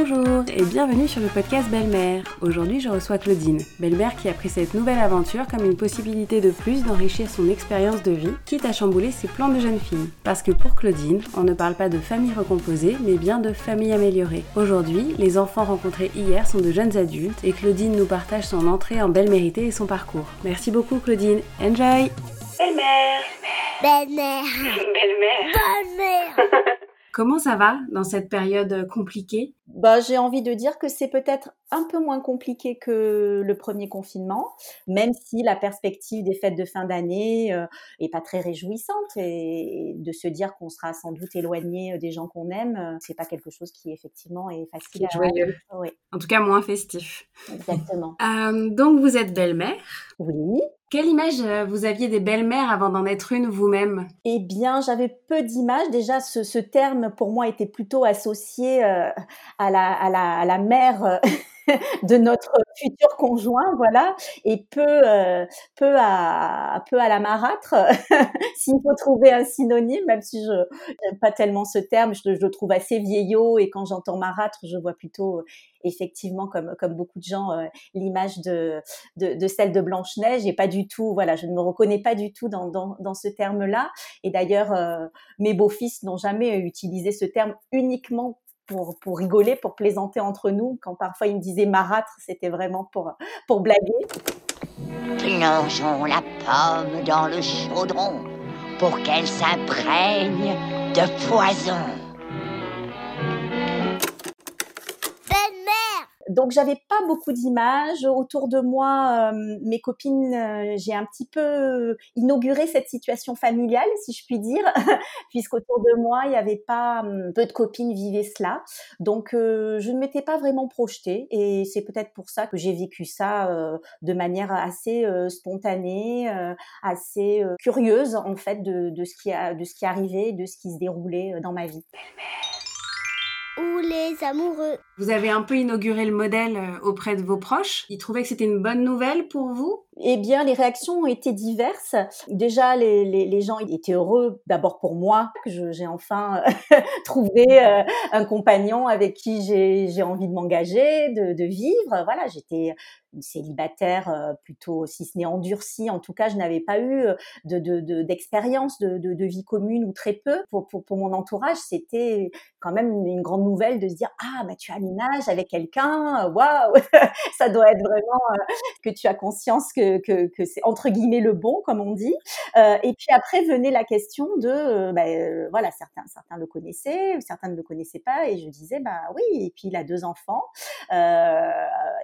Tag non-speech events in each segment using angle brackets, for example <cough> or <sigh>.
Bonjour et bienvenue sur le podcast Belle-Mère. Aujourd'hui, je reçois Claudine, belle-mère qui a pris cette nouvelle aventure comme une possibilité de plus d'enrichir son expérience de vie, quitte à chambouler ses plans de jeune fille. Parce que pour Claudine, on ne parle pas de famille recomposée, mais bien de famille améliorée. Aujourd'hui, les enfants rencontrés hier sont de jeunes adultes et Claudine nous partage son entrée en belle-mérité et son parcours. Merci beaucoup Claudine. Enjoy Belle-mère Belle-mère. Belle-mère Belle-mère. <laughs> Comment ça va dans cette période compliquée? Bah, j'ai envie de dire que c'est peut-être un peu moins compliqué que le premier confinement, même si la perspective des fêtes de fin d'année euh, est pas très réjouissante et, de se dire qu'on sera sans doute éloigné euh, des gens qu'on aime, euh, c'est pas quelque chose qui effectivement est facile. Est joyeux. Oui, En tout cas, moins festif. exactement. Euh, donc, vous êtes belle-mère? oui. Quelle image euh, vous aviez des belles-mères avant d'en être une vous-même? Eh bien, j'avais peu d'images. Déjà, ce, terme pour moi était plutôt associé euh, à la, à la, à la mère euh, <laughs> de notre futur conjoint, voilà, et peu, euh, peu à, peu à la marâtre, <laughs> s'il faut trouver un synonyme, même si je n'aime pas tellement ce terme, je, le trouve assez vieillot, et quand j'entends marâtre, je vois plutôt euh, effectivement, comme, comme beaucoup de gens, euh, l'image de, de, celle de Blanche-Neige, et pas du tout, voilà, je ne me reconnais pas du tout dans, dans, dans ce terme-là, et d'ailleurs, mes beaux-fils n'ont jamais utilisé ce terme uniquement pour, rigoler, pour plaisanter entre nous. Quand parfois ils me disaient marâtre, c'était vraiment pour, pour blaguer. Plongeons la pomme dans le chaudron pour qu'elle s'imprègne de poison. Donc j'avais pas beaucoup d'images autour de moi. euh, mes copines, euh, j'ai un petit peu inauguré cette situation familiale, si je puis dire, <laughs> puisqu'autour de moi il y avait pas hum, peu de copines vivaient cela. Donc euh, je ne m'étais pas vraiment projetée, et c'est peut-être pour ça que j'ai vécu ça euh, de manière assez euh, spontanée, euh, assez euh, curieuse en fait de, ce qui arrivait, de ce qui se déroulait euh, dans ma vie. Les amoureux. Vous avez un peu inauguré le modèle euh, auprès de vos proches. Ils trouvaient que c'était une bonne nouvelle pour vous? Eh bien, les réactions ont été diverses. Déjà, les, gens étaient heureux, d'abord pour moi, que j'ai enfin euh, <laughs> trouvé euh, un compagnon avec qui j'ai envie de m'engager, de, vivre. Voilà, j'étais une célibataire euh, plutôt, si ce n'est endurcie. En tout cas, je n'avais pas eu de de- de- d'expérience de, vie commune ou très peu. Pour, mon entourage, c'était quand même une grande nouvelle de se dire ah bah tu aménages avec quelqu'un, waouh, <laughs> ça doit être vraiment que tu as conscience que, que, c'est entre guillemets le bon, comme on dit. Euh, et puis après venait la question de, euh, bah, euh, voilà, certains, certains le connaissaient, certains ne le connaissaient pas, et je disais, bah oui, et puis il a deux enfants,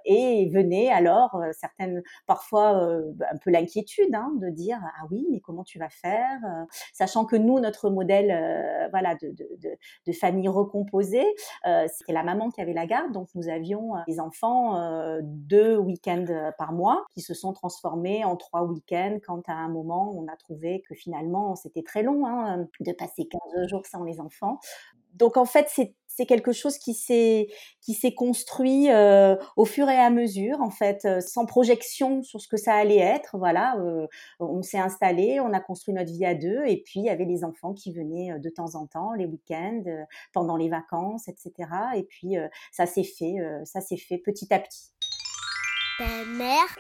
et venait alors certaines, parfois un peu l'inquiétude, hein, de dire, ah oui, mais comment tu vas faire, sachant que nous, notre modèle, voilà, de, famille recomposée, c'était la maman qui avait la garde, donc nous avions des enfants deux week-ends par mois qui se sont transformés en trois week-ends quand à un moment on a trouvé que finalement c'était très long hein, de passer 15 jours sans les enfants. Donc en fait c'est c'est quelque chose qui s'est qui s'est construit euh, au fur et à mesure en fait euh, sans projection sur ce que ça allait être. Voilà euh, on s'est installé on a construit notre vie à deux et puis il y avait les enfants qui venaient de temps en temps les week-ends pendant les vacances etc et puis ça s'est fait ça s'est fait petit à petit. Belle-mère,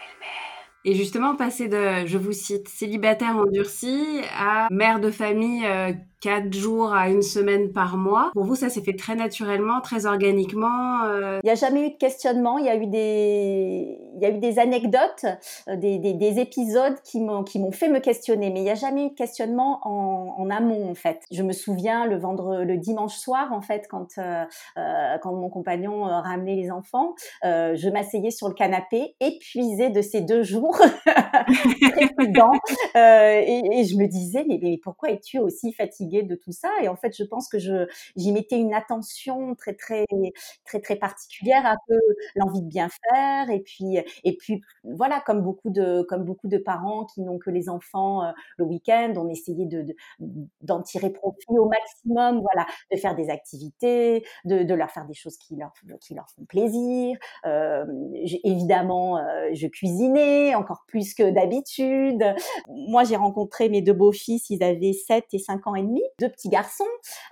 Et justement, passer de, je vous cite, célibataire endurci à mère de famille euh, quatre jours à une semaine par mois. Pour vous, ça s'est fait très naturellement, très organiquement. euh, Il n'y a jamais eu de questionnement, il y a eu des, il y a eu des anecdotes, euh, des, des, des épisodes qui m'ont, qui m'ont fait me questionner, mais il n'y a jamais eu de questionnement en, en amont en fait. Je me souviens le vendre, le dimanche soir en fait, quand euh, quand mon compagnon ramenait les enfants, je m'asseyais sur le canapé, épuisée de ces deux jours, <laughs> trépidants, euh, et, je me disais mais, pourquoi es-tu aussi fatiguée de tout ça? Et en fait, je pense que je j'y mettais une attention très très très très particulière, un peu l'envie de bien faire et puis et puis voilà comme beaucoup de comme beaucoup de parents qui n'ont que les enfants euh, le week-end, on essayait de de- d'en tirer profit au maximum, voilà, de faire des activités, de, leur faire des choses qui leur qui leur font plaisir. Euh, évidemment, je cuisinais en encore plus que d'habitude. Moi, j'ai rencontré mes deux beaux-fils, ils avaient 7 et 5 ans et demi, deux petits garçons,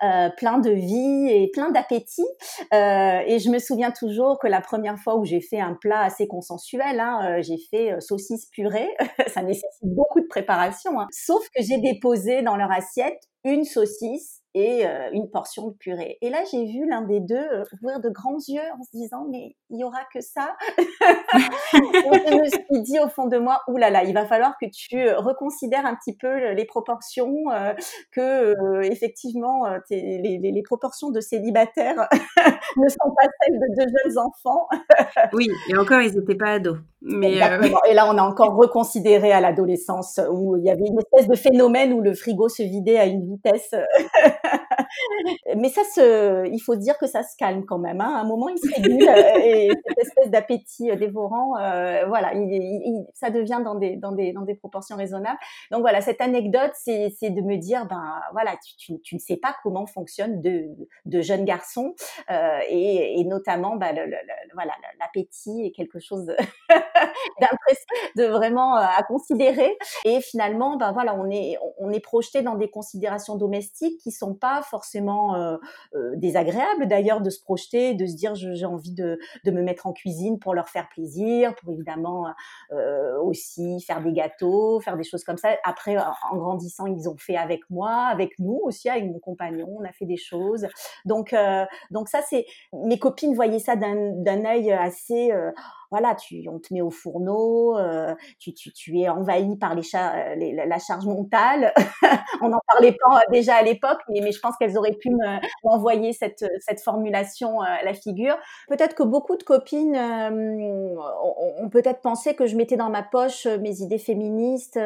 euh, plein de vie et plein d'appétit. Euh, et je me souviens toujours que la première fois où j'ai fait un plat assez consensuel, hein, euh, j'ai fait euh, saucisse purée. <laughs> Ça nécessite beaucoup de préparation. Hein. Sauf que j'ai déposé dans leur assiette une saucisse et euh, une portion de purée. Et là, j'ai vu l'un des deux euh, ouvrir de grands yeux en se disant, mais il y aura que ça? <laughs> je me suis dit au fond de moi, oulala, là là, il va falloir que tu euh, reconsidères un petit peu les proportions, que effectivement, les, les, les, proportions de célibataires <laughs> ne sont pas celles de deux jeunes enfants. <laughs> oui, et encore, ils n'étaient pas ados. Mais Et là, on a encore reconsidéré à l'adolescence où il y avait une espèce de phénomène où le frigo se vidait à une vitesse <laughs> mais ça se, il faut dire que ça se calme quand même. Hein. À un moment, il se régule euh, et cette espèce d'appétit euh, dévorant, euh, voilà, il, ça devient dans des, dans des, dans des proportions raisonnables. Donc voilà, cette anecdote, c'est, c'est de me dire, ben voilà, tu, tu, ne sais pas comment fonctionnent de, de jeunes garçons euh, et, et, notamment, ben, le, le, voilà, l'appétit est quelque chose de, <laughs> de vraiment à considérer. Et finalement, ben voilà, on est, on est projeté dans des considérations domestiques qui sont pas forcément euh, euh, désagréable d'ailleurs de se projeter, de se dire j'ai envie de, de, me mettre en cuisine pour leur faire plaisir, pour évidemment euh, aussi faire des gâteaux, faire des choses comme ça. Après, en grandissant, ils ont fait avec moi, avec nous aussi, avec mon compagnon, on a fait des choses. Donc, donc ça, c'est mes copines voyaient ça d'un œil assez voilà, tu, on te met au fourneau, euh, tu, tu, tu, es envahi par les, les la charge mentale. <laughs> on n'en parlait pas déjà à l'époque, mais, je pense qu'elles auraient pu m'envoyer cette, cette formulation euh, à la figure. Peut-être que beaucoup de copines euh, ont, peut-être pensé que je mettais dans ma poche mes idées féministes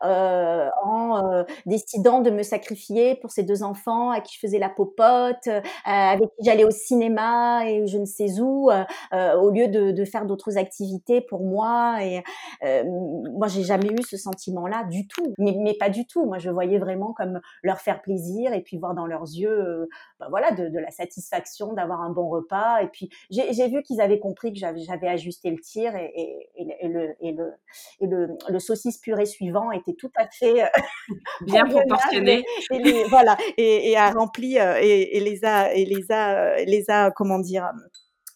en décidant de me sacrifier pour ces deux enfants à qui je faisais la popote, avec qui j'allais au cinéma et je ne sais où, au lieu de, de faire d'autres activités pour moi. Et euh, moi, j'ai jamais eu ce sentiment-là du tout, mais, mais, pas du tout. Moi, je voyais vraiment comme leur faire plaisir et puis voir dans leurs yeux, euh, ben voilà, de, de, la satisfaction d'avoir un bon repas. Et puis, j'ai vu qu'ils avaient compris que j'avais ajusté le tir et, et, et, le, et, le, et le, le saucisse purée suivant était tout à fait <laughs> bien proportionné. Et, les, voilà, et, a rempli et, les a et les a les a comment dire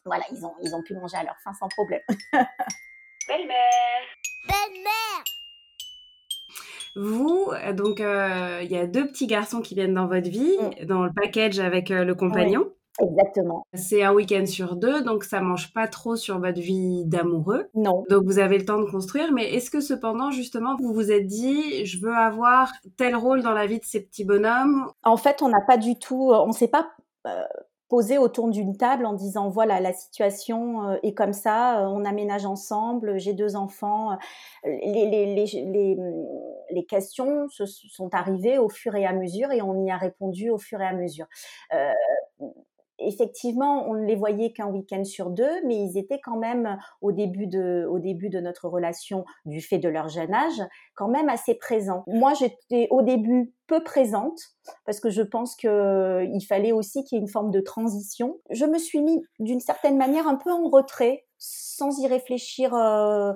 voilà, ils ont, ils ont pu manger à leur faim sans problème. Belle-mère <laughs> Belle-mère vous, donc, euh, il y a deux petits garçons qui viennent dans votre vie, mm. dans le package avec euh, le compagnon. Exactement. C'est un week-end sur deux, donc ça mange pas trop sur votre vie d'amoureux. Non. Donc vous avez le temps de construire, mais est-ce que cependant, justement, vous vous êtes dit, je veux avoir tel rôle dans la vie de ces petits bonhommes? En fait, on n'a pas du tout, on ne s'est pas euh, poser autour d'une table en disant voilà la situation euh, est comme ça, euh, on aménage ensemble, j'ai deux enfants. Euh, les, les, les, les, questions se sont arrivées au fur et à mesure et on y a répondu au fur et à mesure. Effectivement, on ne les voyait qu'un week-end sur deux, mais ils étaient quand même au début de, au début de notre relation, du fait de leur jeune âge, quand même assez présents. Moi, j'étais au début peu présente parce que je pense que il fallait aussi qu'il y ait une forme de transition. Je me suis mis d'une certaine manière un peu en retrait, sans y réfléchir. Euh,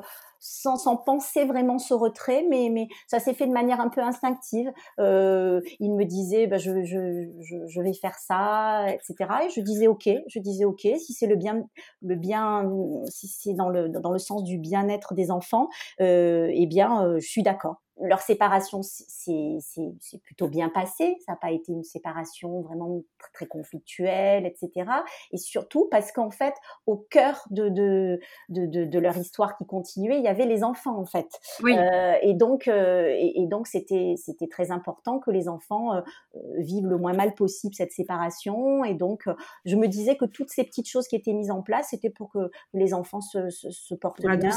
sans, sans penser vraiment ce retrait, mais, mais ça s'est fait de manière un peu instinctive. Euh, il me disait, bah, je, je, je, je, vais faire ça, etc. Et je disais ok, je disais ok, si c'est le bien, le bien, si c'est dans le dans le sens du bien-être des enfants, euh, eh bien, euh, je suis d'accord leur séparation c'est plutôt bien passé. Ça n'a pas été une séparation vraiment très conflictuelle, etc. Et surtout parce qu'en fait, au cœur de, de, de, de, leur histoire qui continuait, il y avait les enfants en fait. Oui. Euh, et donc, euh, et, donc c'était c'était très important que les enfants euh, vivent le moins mal possible cette séparation. Et donc, je me disais que toutes ces petites choses qui étaient mises en place, c'était pour que les enfants se, se, se portent bien.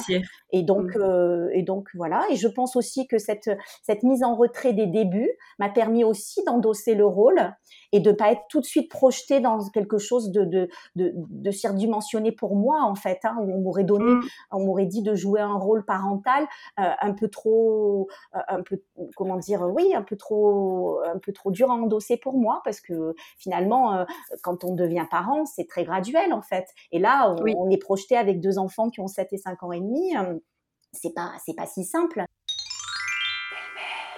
Et donc, mmh. et donc voilà. Et je pense aussi que cette cette, mise en retrait des débuts m'a permis aussi d'endosser le rôle et de pas être tout de suite projeté dans quelque chose de, de, de, surdimensionné pour moi, en fait. Hein, on m'aurait donné, mm. on m'aurait dit de jouer un rôle parental euh, un peu trop, euh, un peu, comment dire, oui, un peu trop, un peu trop dur à endosser pour moi parce que finalement, euh, quand on devient parent, c'est très graduel, en fait. Et là, on, on est projeté avec deux enfants qui ont 7 et 5 ans et demi c'est pas c'est pas si simple.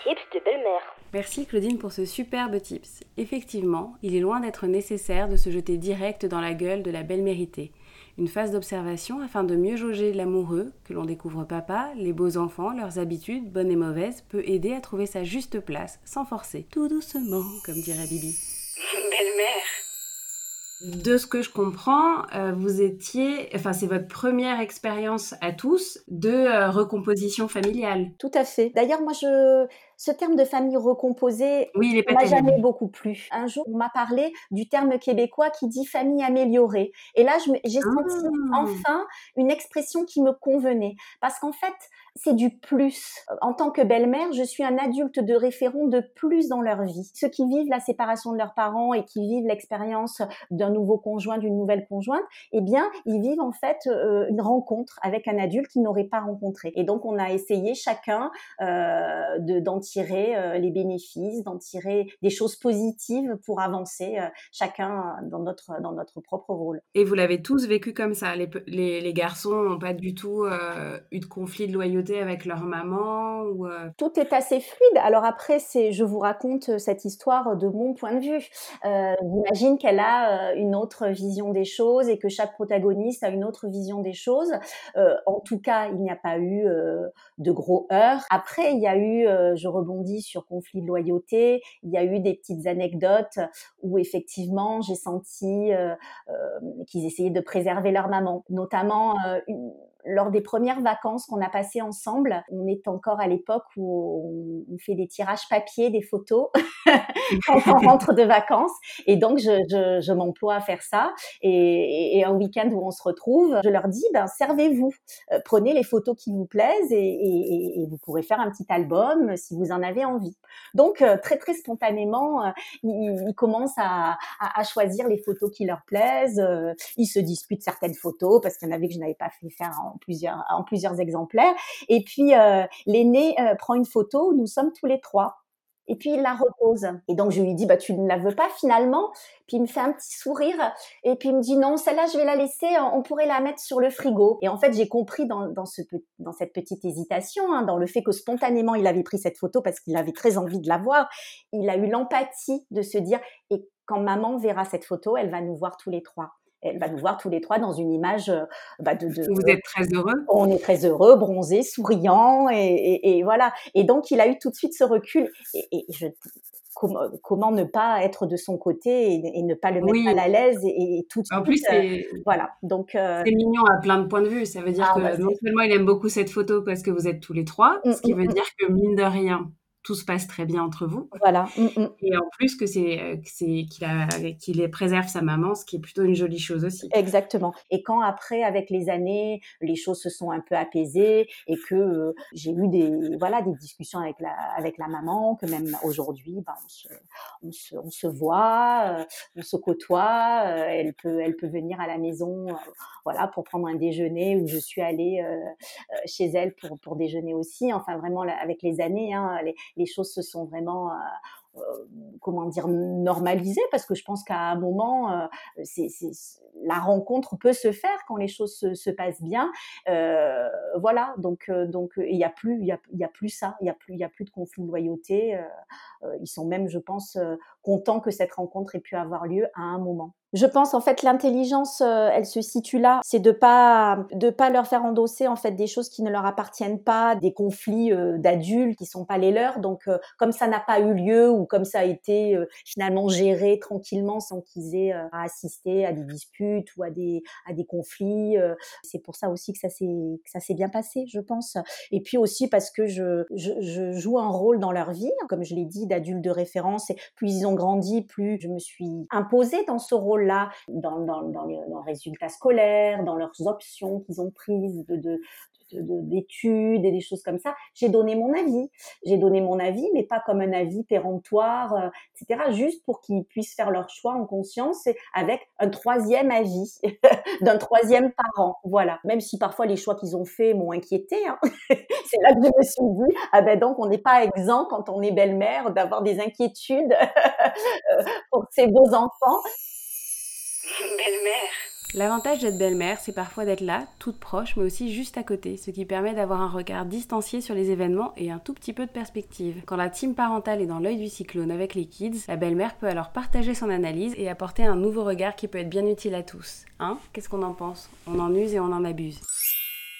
Tips de belle-mère. Merci Claudine pour ce superbe tips. Effectivement, il est loin d'être nécessaire de se jeter direct dans la gueule de la belle méritée. Une phase d'observation afin de mieux jauger l'amoureux, que l'on découvre papa, les beaux enfants, leurs habitudes, bonnes et mauvaises, peut aider à trouver sa juste place, sans forcer, tout doucement, comme dirait Bibi. <laughs> Belle-mère. De ce que je comprends, euh, vous étiez, enfin c'est votre première expérience à tous de euh, recomposition familiale. Tout à fait. D'ailleurs, moi, je, ce terme de famille recomposée Oui, il est pas m'a jamais beaucoup plu. Un jour, on m'a parlé du terme québécois qui dit famille améliorée. Et là, j'ai senti Ah. enfin une expression qui me convenait. Parce qu'en fait, c'est du plus. En tant que belle-mère, je suis un adulte de référent de plus dans leur vie. Ceux qui vivent la séparation de leurs parents et qui vivent l'expérience d'un nouveau conjoint, d'une nouvelle conjointe, eh bien, ils vivent en fait euh, une rencontre avec un adulte qu'ils n'auraient pas rencontré. Et donc, on a essayé chacun euh, de d'en tirer euh, les bénéfices, d'en tirer des choses positives pour avancer euh, chacun dans notre dans notre propre rôle. Et vous l'avez tous vécu comme ça. Les, garçons n'ont pas du tout eu de conflit de loyauté avec leur maman ou euh, Tout est assez fluide. Alors après, c'est, je vous raconte cette histoire de mon point de vue. Euh, J'imagine qu'elle a euh, une autre vision des choses et que chaque protagoniste a une autre vision des choses. Euh, en tout cas, il n'y a pas eu euh, de gros heurts. Après, il y a eu, euh, je rebondis sur conflit de loyauté, il y a eu des petites anecdotes où effectivement j'ai senti euh, euh, qu'ils essayaient de préserver leur maman, notamment euh, une- lors des premières vacances qu'on a passées ensemble, on est encore à l'époque où on, fait des tirages papier, des photos <laughs> quand on rentre de vacances. Et donc, je, je, je m'emploie à faire ça. Et, et un week-end où on se retrouve, je leur dis, ben, servez-vous. Euh, prenez les photos qui vous plaisent et, et, vous pourrez faire un petit album si vous en avez envie. Donc, euh, très, très spontanément, euh, ils, commencent à, à, choisir les photos qui leur plaisent. Ils se disputent certaines photos parce qu'il y en avait que je n'avais pas fait faire plusieurs, en plusieurs exemplaires. Et puis, euh, l'aîné euh, prend une photo nous sommes tous les trois. Et puis il la repose. Et donc je lui dis bah tu ne la veux pas finalement? Puis il me fait un petit sourire et puis il me dit non celle-là je vais la laisser. On pourrait la mettre sur le frigo. Et en fait j'ai compris dans, dans ce cette petite hésitation, hein, dans le fait que spontanément il avait pris cette photo parce qu'il avait très envie de la voir. Il a eu l'empathie de se dire et quand maman verra cette photo, elle va nous voir tous les trois. Elle va nous voir tous les trois dans une image euh, bah, de, de, vous êtes très heureux. on est très heureux, bronzé, souriant, et, et, et voilà. Et donc, il a eu tout de suite ce recul. Et, et je, comment, comment ne pas être de son côté et, ne pas le mettre Oui. mal à l'aise et, tout de En suite. plus, euh, c'est voilà. Donc, euh, c'est mignon à plein de points de vue. Ça veut dire Ah, que bah, non seulement il aime beaucoup cette photo parce que vous êtes tous les trois, Mm, ce qui mm, veut mm. dire que mine de rien, tout se passe très bien entre vous. voilà. Mm, mm. Et en plus que c'est euh, c'est qu'il a qu'il les préserve sa maman, ce qui est plutôt une jolie chose aussi. Exactement. Et quand après, avec les années, les choses se sont un peu apaisées et que euh, j'ai eu des voilà des discussions avec la avec la maman, que même aujourd'hui, ben, on se on se, on se voit, euh, on se côtoie. euh, elle peut elle peut venir à la maison, voilà, pour prendre un déjeuner où je suis allée chez elle pour pour déjeuner aussi. Enfin vraiment là, avec les années, hein, les les choses se sont vraiment euh, euh, comment dire normalisées parce que je pense qu'à un moment euh, c'est, la rencontre peut se faire quand les choses se, se passent bien. Euh, voilà, donc euh, donc il y a plus il y a, y a plus ça, il y a plus il y a plus de conflit de loyauté. Euh, euh, ils sont même, je pense, euh, contents que cette rencontre ait pu avoir lieu à un moment. Je pense en fait l'intelligence, euh, elle se situe là, c'est de pas de pas leur faire endosser en fait des choses qui ne leur appartiennent pas, des conflits euh, d'adultes qui sont pas les leurs. Donc euh, comme ça n'a pas eu lieu ou comme ça a été finalement géré tranquillement sans qu'ils aient à assister à des disputes ou à des à des conflits, c'est pour ça aussi que ça s'est que ça s'est bien passé, je pense. Et puis aussi parce que je, je je joue un rôle dans leur vie, comme je l'ai dit, d'adulte de référence. Et plus ils ont grandi, plus je me suis imposée dans ce dans, les résultats scolaires, dans leurs options qu'ils ont prises de- d'études et des choses comme ça. J'ai donné mon avis. J'ai donné mon avis, mais pas comme un avis péremptoire, euh, etc. Juste pour qu'ils puissent faire leur choix en conscience et avec un troisième avis <laughs> d'un troisième parent. Voilà. Même si parfois les choix qu'ils ont faits m'ont inquiété. Hein. <laughs> C'est là que je me suis dit, ah ben donc on n'est pas exempt quand on est belle-mère d'avoir des inquiétudes <laughs> euh, pour ses beaux enfants. <laughs> Belle-mère. L'avantage d'être belle-mère, c'est parfois d'être là, toute proche, mais aussi juste à côté, ce qui permet d'avoir un regard distancié sur les événements et un tout petit peu de perspective. Quand la team parentale est dans l'œil du cyclone avec les kids, la belle-mère peut alors partager son analyse et apporter un nouveau regard qui peut être bien utile à tous. Hein? Qu'est-ce qu'on en pense? On en use et on en abuse.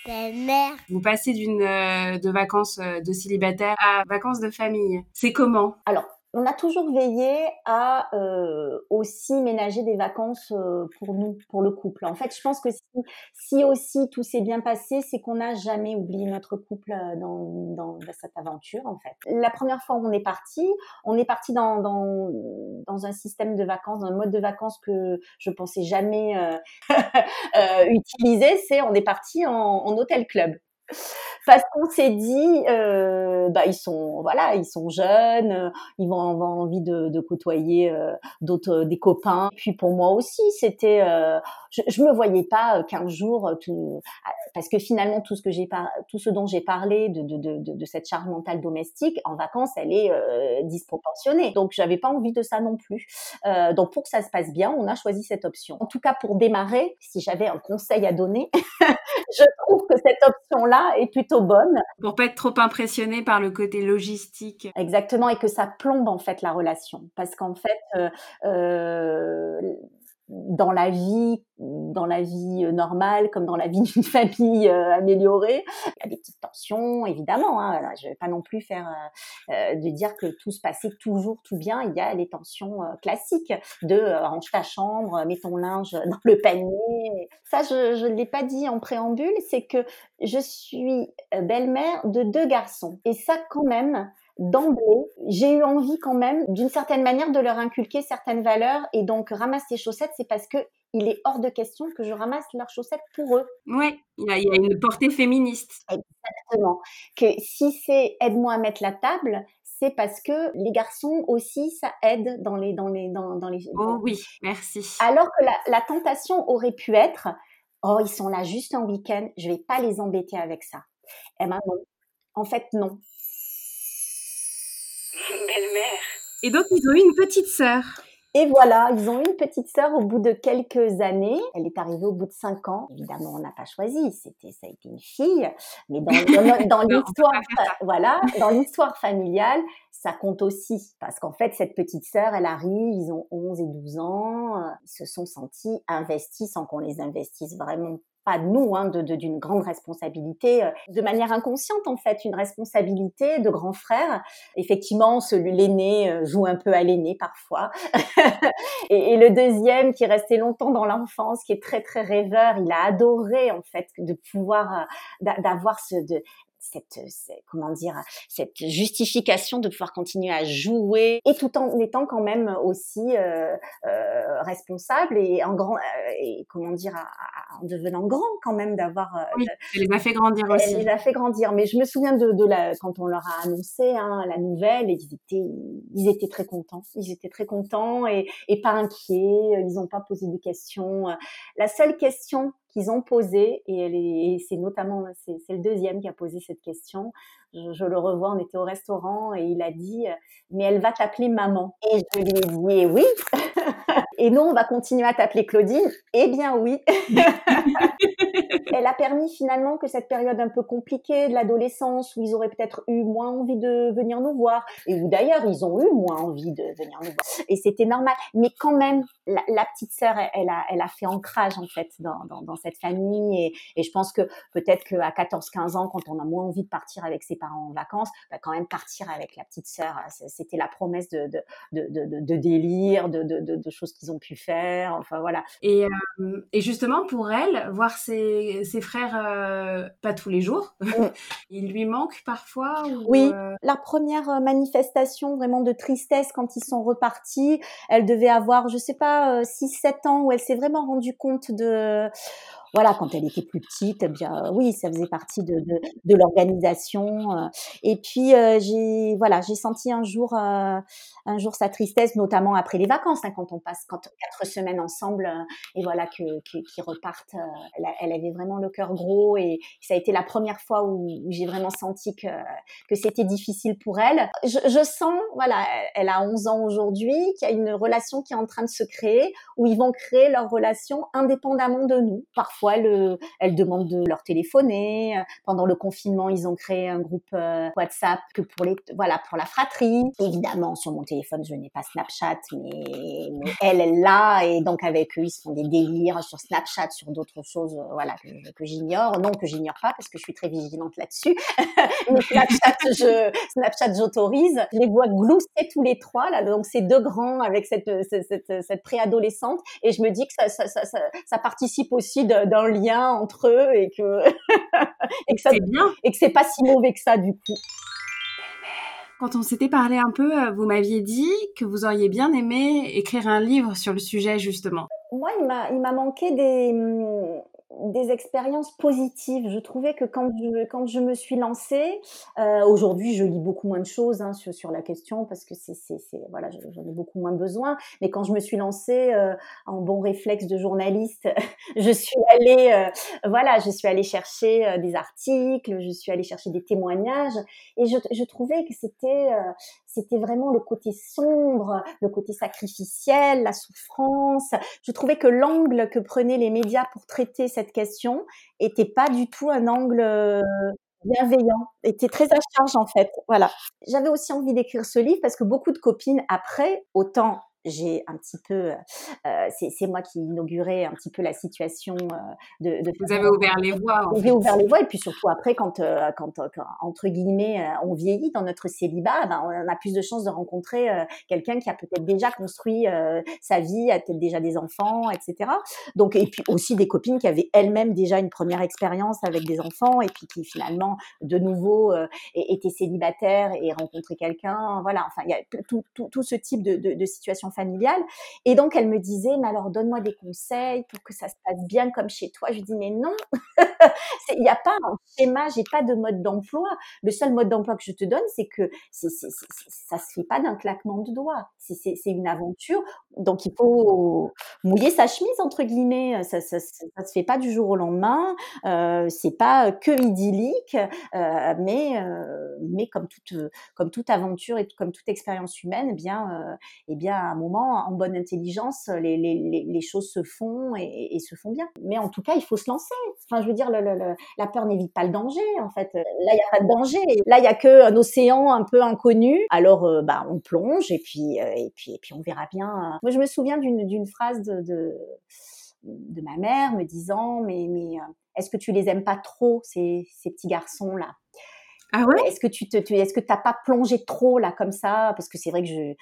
Belle-mère. Vous passez d'une euh, de vacances euh, de célibataire à vacances de famille. C'est comment? Alors, on a toujours veillé à euh, aussi ménager des vacances euh, pour nous, pour le couple. En fait, je pense que si, si aussi tout s'est bien passé, c'est qu'on n'a jamais oublié notre couple euh, dans, dans, cette aventure. En fait, la première fois où on est parti, on est parti dans, dans, dans un système de vacances, dans un mode de vacances que je pensais jamais euh, <laughs> euh, utiliser. C'est on est parti en, en hôtel club parce qu'on s'est dit, euh, bah ils sont voilà, ils sont jeunes, euh, ils vont avoir envie de, de côtoyer euh, d'autres des copains. Puis pour moi aussi, c'était, euh, je, je me voyais pas 15 jours tout, parce que finalement tout ce que j'ai par, tout ce dont j'ai parlé de, de, de, de, cette charge mentale domestique en vacances, elle est disproportionnée. Donc j'avais pas envie de ça non plus. donc pour que ça se passe bien, on a choisi cette option. En tout cas pour démarrer, si j'avais un conseil à donner, <laughs> je trouve que cette option là est plutôt bonne. Pour pas être trop impressionné par le côté logistique. Exactement, et que ça plombe en fait la relation. Parce qu'en fait, euh, euh, dans la vie, dans la vie euh, normale, comme dans la vie d'une <laughs> famille euh, améliorée, il y a des petites tensions, évidemment. Hein, je vais pas non plus faire euh, de dire que tout se passait toujours tout bien. Il y a les tensions classiques de range ta chambre, mets ton linge dans le panier. Ça, je ne l'ai pas dit en préambule, c'est que je suis belle-mère de deux garçons. Et ça, quand même, d'emblée, j'ai eu envie quand même, d'une certaine manière, de leur inculquer certaines valeurs. Et donc, ramasse tes chaussettes, c'est parce que il est hors de question que je ramasse leurs chaussettes pour eux. Oui, il y, a, une portée féministe. Exactement. Que si c'est aide-moi à mettre la table, c'est parce que les garçons aussi, ça aide dans les dans les dans, dans les. Oh oui, merci. Alors que la, la tentation aurait pu être, oh ils sont là juste un week-end, je vais pas les embêter avec ça. Eh ben non. En fait non. <laughs> Belle-mère. Et donc, ils ont eu une petite sœur. Et voilà, ils ont eu une petite sœur au bout de quelques années. Elle est arrivée au bout de cinq ans. Évidemment, on n'a pas choisi. C'était, ça a été une fille. Mais dans, dans, <laughs> l'histoire, voilà, dans l'histoire familiale, ça compte aussi. Parce qu'en fait, cette petite sœur, elle arrive, ils ont 11 et 12 ans. Ils se sont sentis investis sans qu'on les investisse vraiment pas de nous, hein, d'une grande responsabilité, euh, de manière inconsciente en fait, une responsabilité de grand frère. Effectivement, celui l'aîné euh, joue un peu à l'aîné parfois, <laughs> et, et, le deuxième qui est resté longtemps dans l'enfance, qui est très très rêveur, il a adoré en fait de pouvoir euh, d'avoir ce de cette, comment dire cette justification de pouvoir continuer à jouer et tout en étant quand même aussi euh, euh, responsable et en grand euh, et comment dire en devenant grand quand même d'avoir oui, elle les a fait grandir aussi. elle les a fait grandir. Mais je me souviens de, de la quand on leur a annoncé hein, la nouvelle ils étaient ils étaient très contents. Ils étaient très contents et, et pas inquiets. Ils n'ont pas posé de questions. La seule question qu'ils ont posé, et, c'est notamment c'est, le deuxième qui a posé cette question. Je, je, le revois, on était au restaurant et il a dit mais elle va t'appeler maman. Et je lui ai dit eh oui. <laughs> et nous on va continuer à t'appeler Claudine. Eh bien oui. <laughs> <laughs> elle a permis finalement que cette période un peu compliquée de l'adolescence où ils auraient peut-être eu moins envie de venir nous voir et où d'ailleurs ils ont eu moins envie de venir nous voir. Et c'était normal. Mais quand même, la, petite sœur, elle, a, elle a fait ancrage en fait dans, dans, dans cette famille et, et, je pense que peut-être qu'à 14-15 ans, quand on a moins envie de partir avec ses parents en vacances, bah quand même partir avec la petite sœur, c'était la promesse de, de, de, de, délire, de, choses qu'ils ont pu faire. Enfin voilà. Et, euh, et justement pour elle, voir ses, ses frères euh, pas tous les jours, mm. <laughs> il lui manque parfois. Ou, oui, euh... la première manifestation vraiment de tristesse quand ils sont repartis, elle devait avoir, je sais pas, 6-7 euh, ans où elle s'est vraiment rendue compte de voilà, quand elle était plus petite, eh bien oui, ça faisait partie de, de, de l'organisation. Euh. Et puis j'ai voilà, j'ai senti un jour un jour sa tristesse, notamment après les vacances, hein, quand on passe quand quatre semaines ensemble et voilà que qui repartent. Elle, avait vraiment le cœur gros et ça a été la première fois où, j'ai vraiment senti que que c'était difficile pour elle. Je, je sens voilà, elle a 11 ans aujourd'hui, qu'il y a une relation qui est en train de se créer où ils vont créer leur relation indépendamment de nous. Elle, elles demandent de leur téléphoner. Pendant le confinement, ils ont créé un groupe euh, WhatsApp que pour les, voilà, pour la fratrie. Évidemment, sur mon téléphone, je n'ai pas Snapchat, mais, elle, elle l'a. Et donc, avec eux, ils se font des délires sur Snapchat, sur d'autres choses, euh, voilà, que, j'ignore. Non, que j'ignore pas, parce que je suis très vigilante là-dessus. <laughs> Snapchat, je, Snapchat, j'autorise. Je les vois glousser tous les trois, là. Donc, c'est deux grands avec cette, cette, cette, préadolescente. Et je me dis que ça, ça, ça, ça participe aussi de, d'un lien entre eux et que <laughs> et que ça bien. et que c'est pas si mauvais que ça du coup. Quand on s'était parlé un peu, euh, vous m'aviez dit que vous auriez bien aimé écrire un livre sur le sujet justement. Moi, il m'a, il m'a manqué des, des expériences positives. Je trouvais que quand je, quand je me suis lancée, euh, aujourd'hui je lis beaucoup moins de choses hein, sur, sur, la question parce que c'est, c'est, voilà, j'en ai beaucoup moins besoin. Mais quand je me suis lancée euh, en bon réflexe de journaliste, <laughs> je suis allée, euh, voilà, je suis allée chercher euh, des articles, je suis allée chercher des témoignages et je, je trouvais que c'était euh, c'était vraiment le côté sombre, le côté sacrificiel, la souffrance. Je trouvais que l'angle que prenaient les médias pour traiter cette question était pas du tout un angle euh, bienveillant, était très à charge en fait. Voilà. J'avais aussi envie d'écrire ce livre parce que beaucoup de copines après, autant j'ai un petit peu, euh, c'est moi qui inaugurais un petit peu la situation euh, de, de, Vous avez ouvert les voies. Vous avez ouvert les voies et puis surtout après, quand, euh, quand, quand, entre guillemets, on vieillit dans notre célibat, ben, on a plus de chances de rencontrer quelqu'un qui a peut-être déjà construit sa vie, a peut-être déjà des enfants, etc. Donc et puis aussi des copines qui avaient elles-mêmes déjà une première expérience avec des enfants et puis qui finalement de nouveau étaient célibataires et rencontraient quelqu'un. Voilà, enfin il y a tout, tout, tout ce type de, de, de situation familiale. Et donc, elle me disait, mais alors donne-moi des conseils pour que ça se passe bien comme chez toi. Je dis, mais non, <laughs> il n'y a pas un schéma, j'ai pas de mode d'emploi. Le seul mode d'emploi que je te donne, c'est que c'est, ça se fait pas d'un claquement de doigts. C'est, une aventure, donc il faut mouiller sa chemise entre guillemets. Ça, ça, ça, se fait pas du jour au lendemain. Euh, c'est pas que idyllique, euh, mais euh, mais comme toute comme toute aventure et comme toute expérience humaine, eh bien euh, eh bien à un moment, en bonne intelligence, les, les, les choses se font et, et, se font bien. Mais en tout cas, il faut se lancer. Enfin, je veux dire, le, le, la peur n'évite pas le danger. En fait, là, il y a pas de danger. Là, il y a que un océan un peu inconnu. Alors, euh, bah, on plonge et puis euh, et puis et puis on verra bien. Moi, je me souviens d'une phrase de, de de ma mère me disant mais mais euh, est-ce que tu les aimes pas trop ces, ces petits garçons là ah ouais? Est-ce que tu te, est-ce que t'as pas plongé trop là comme ça? Parce que c'est vrai que je,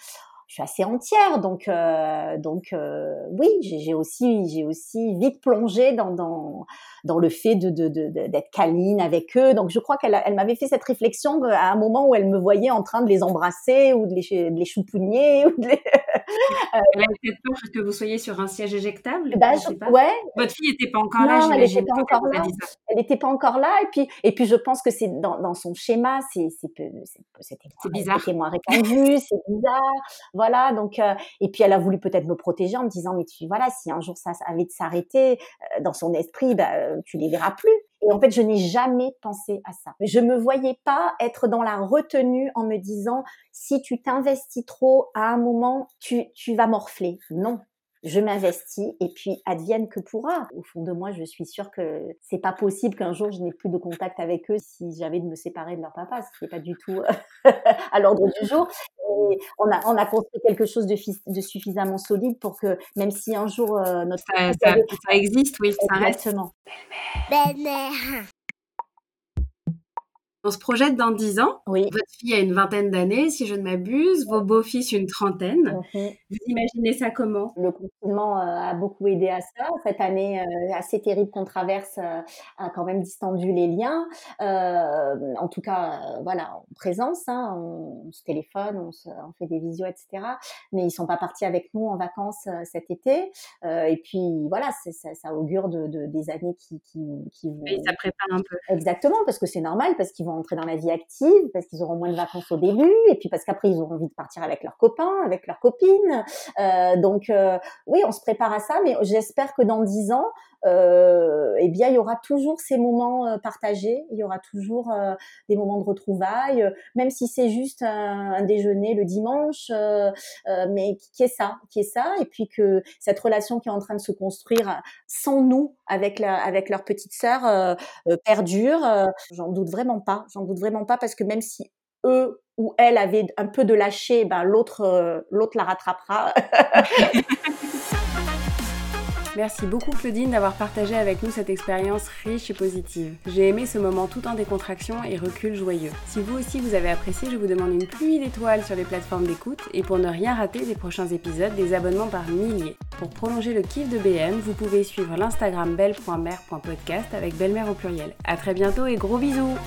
je suis assez entière, donc euh, donc euh, oui, j'ai aussi j'ai aussi vite plongé dans dans dans le fait de d'être de, de, câline avec eux. Donc je crois qu'elle elle m'avait fait cette réflexion à un moment où elle me voyait en train de les embrasser ou de les de les choupougner <laughs> ou de les... Euh, elle a peut-être peur que vous soyez sur un siège éjectable. Bah, je, pas. Ouais. Votre fille n'était pas encore là. elle n'était pas encore là. Elle n'était pas encore là. Et puis et puis je pense que c'est dans, dans son schéma, c'est c'était bizarre. C'était moins répandu, <laughs> c'est bizarre voilà. Donc, euh, et puis elle a voulu peut-être me protéger en me disant, mais tu, voilà, si un jour ça avait de s'arrêter euh, dans son esprit, bah, euh, tu les verras plus. Et en fait, je n'ai jamais pensé à ça. Je me voyais pas être dans la retenue en me disant, si tu t'investis trop, à un moment, tu, tu vas morfler. Non, je m'investis et puis advienne que pourra. Au fond de moi, je suis sûre que c'est pas possible qu'un jour je n'ai plus de contact avec eux si j'avais de me séparer de leur papa, ce qui n'est pas du tout <laughs> à l'ordre du jour. Et on a on a construit quelque chose de, de, suffisamment solide pour que même si un jour euh, notre ça, ça, ça, existe, oui, ça reste. Belle-mère. On se projette dans 10 ans. Oui. Votre fille a une vingtaine d'années, si je ne m'abuse. Vos beaux-fils une trentaine. Mhm. Vous imaginez ça comment? Le confinement euh, a beaucoup aidé à ça. Cette année euh, assez terrible qu'on traverse euh, a quand même distendu les liens. Euh, en tout cas, euh, voilà, en présence, hein, on, se téléphone, on, se, on, fait des visios, etc. Mais ils sont pas partis avec nous en vacances euh, cet été. et puis voilà, ça, ça, augure de, de, des années qui, qui, qui vont. Et ça prépare un peu. Exactement, parce que c'est normal, parce qu'ils vont entrer dans la vie active, parce qu'ils auront moins de vacances au début, et puis parce qu'après ils auront envie de partir avec leurs copains, avec leurs copines. Euh, donc euh, oui, on se prépare à ça, mais j'espère que dans dix ans, euh, eh bien il y aura toujours ces moments euh, partagés, il y aura toujours euh, des moments de retrouvailles, même si c'est juste un, un, déjeuner le dimanche, mais qui est ça, qui est ça, et puis que cette relation qui est en train de se construire sans nous avec la, avec leur petite sœur perdure. J'en doute vraiment pas, j'en doute vraiment pas parce que même si eux ou elle avaient un peu de lâcher, ben l'autre l'autre la rattrapera. <laughs> Merci beaucoup Claudine d'avoir partagé avec nous cette expérience riche et positive. J'ai aimé ce moment tout en décontraction et recul joyeux. Si vous aussi vous avez apprécié, je vous demande une pluie d'étoiles sur les plateformes d'écoute et pour ne rien rater des prochains épisodes, des abonnements par milliers. Pour prolonger le kiff de BM, vous pouvez suivre l'Instagram belle.mère.podcast avec belle-mère au pluriel. A très bientôt et gros bisous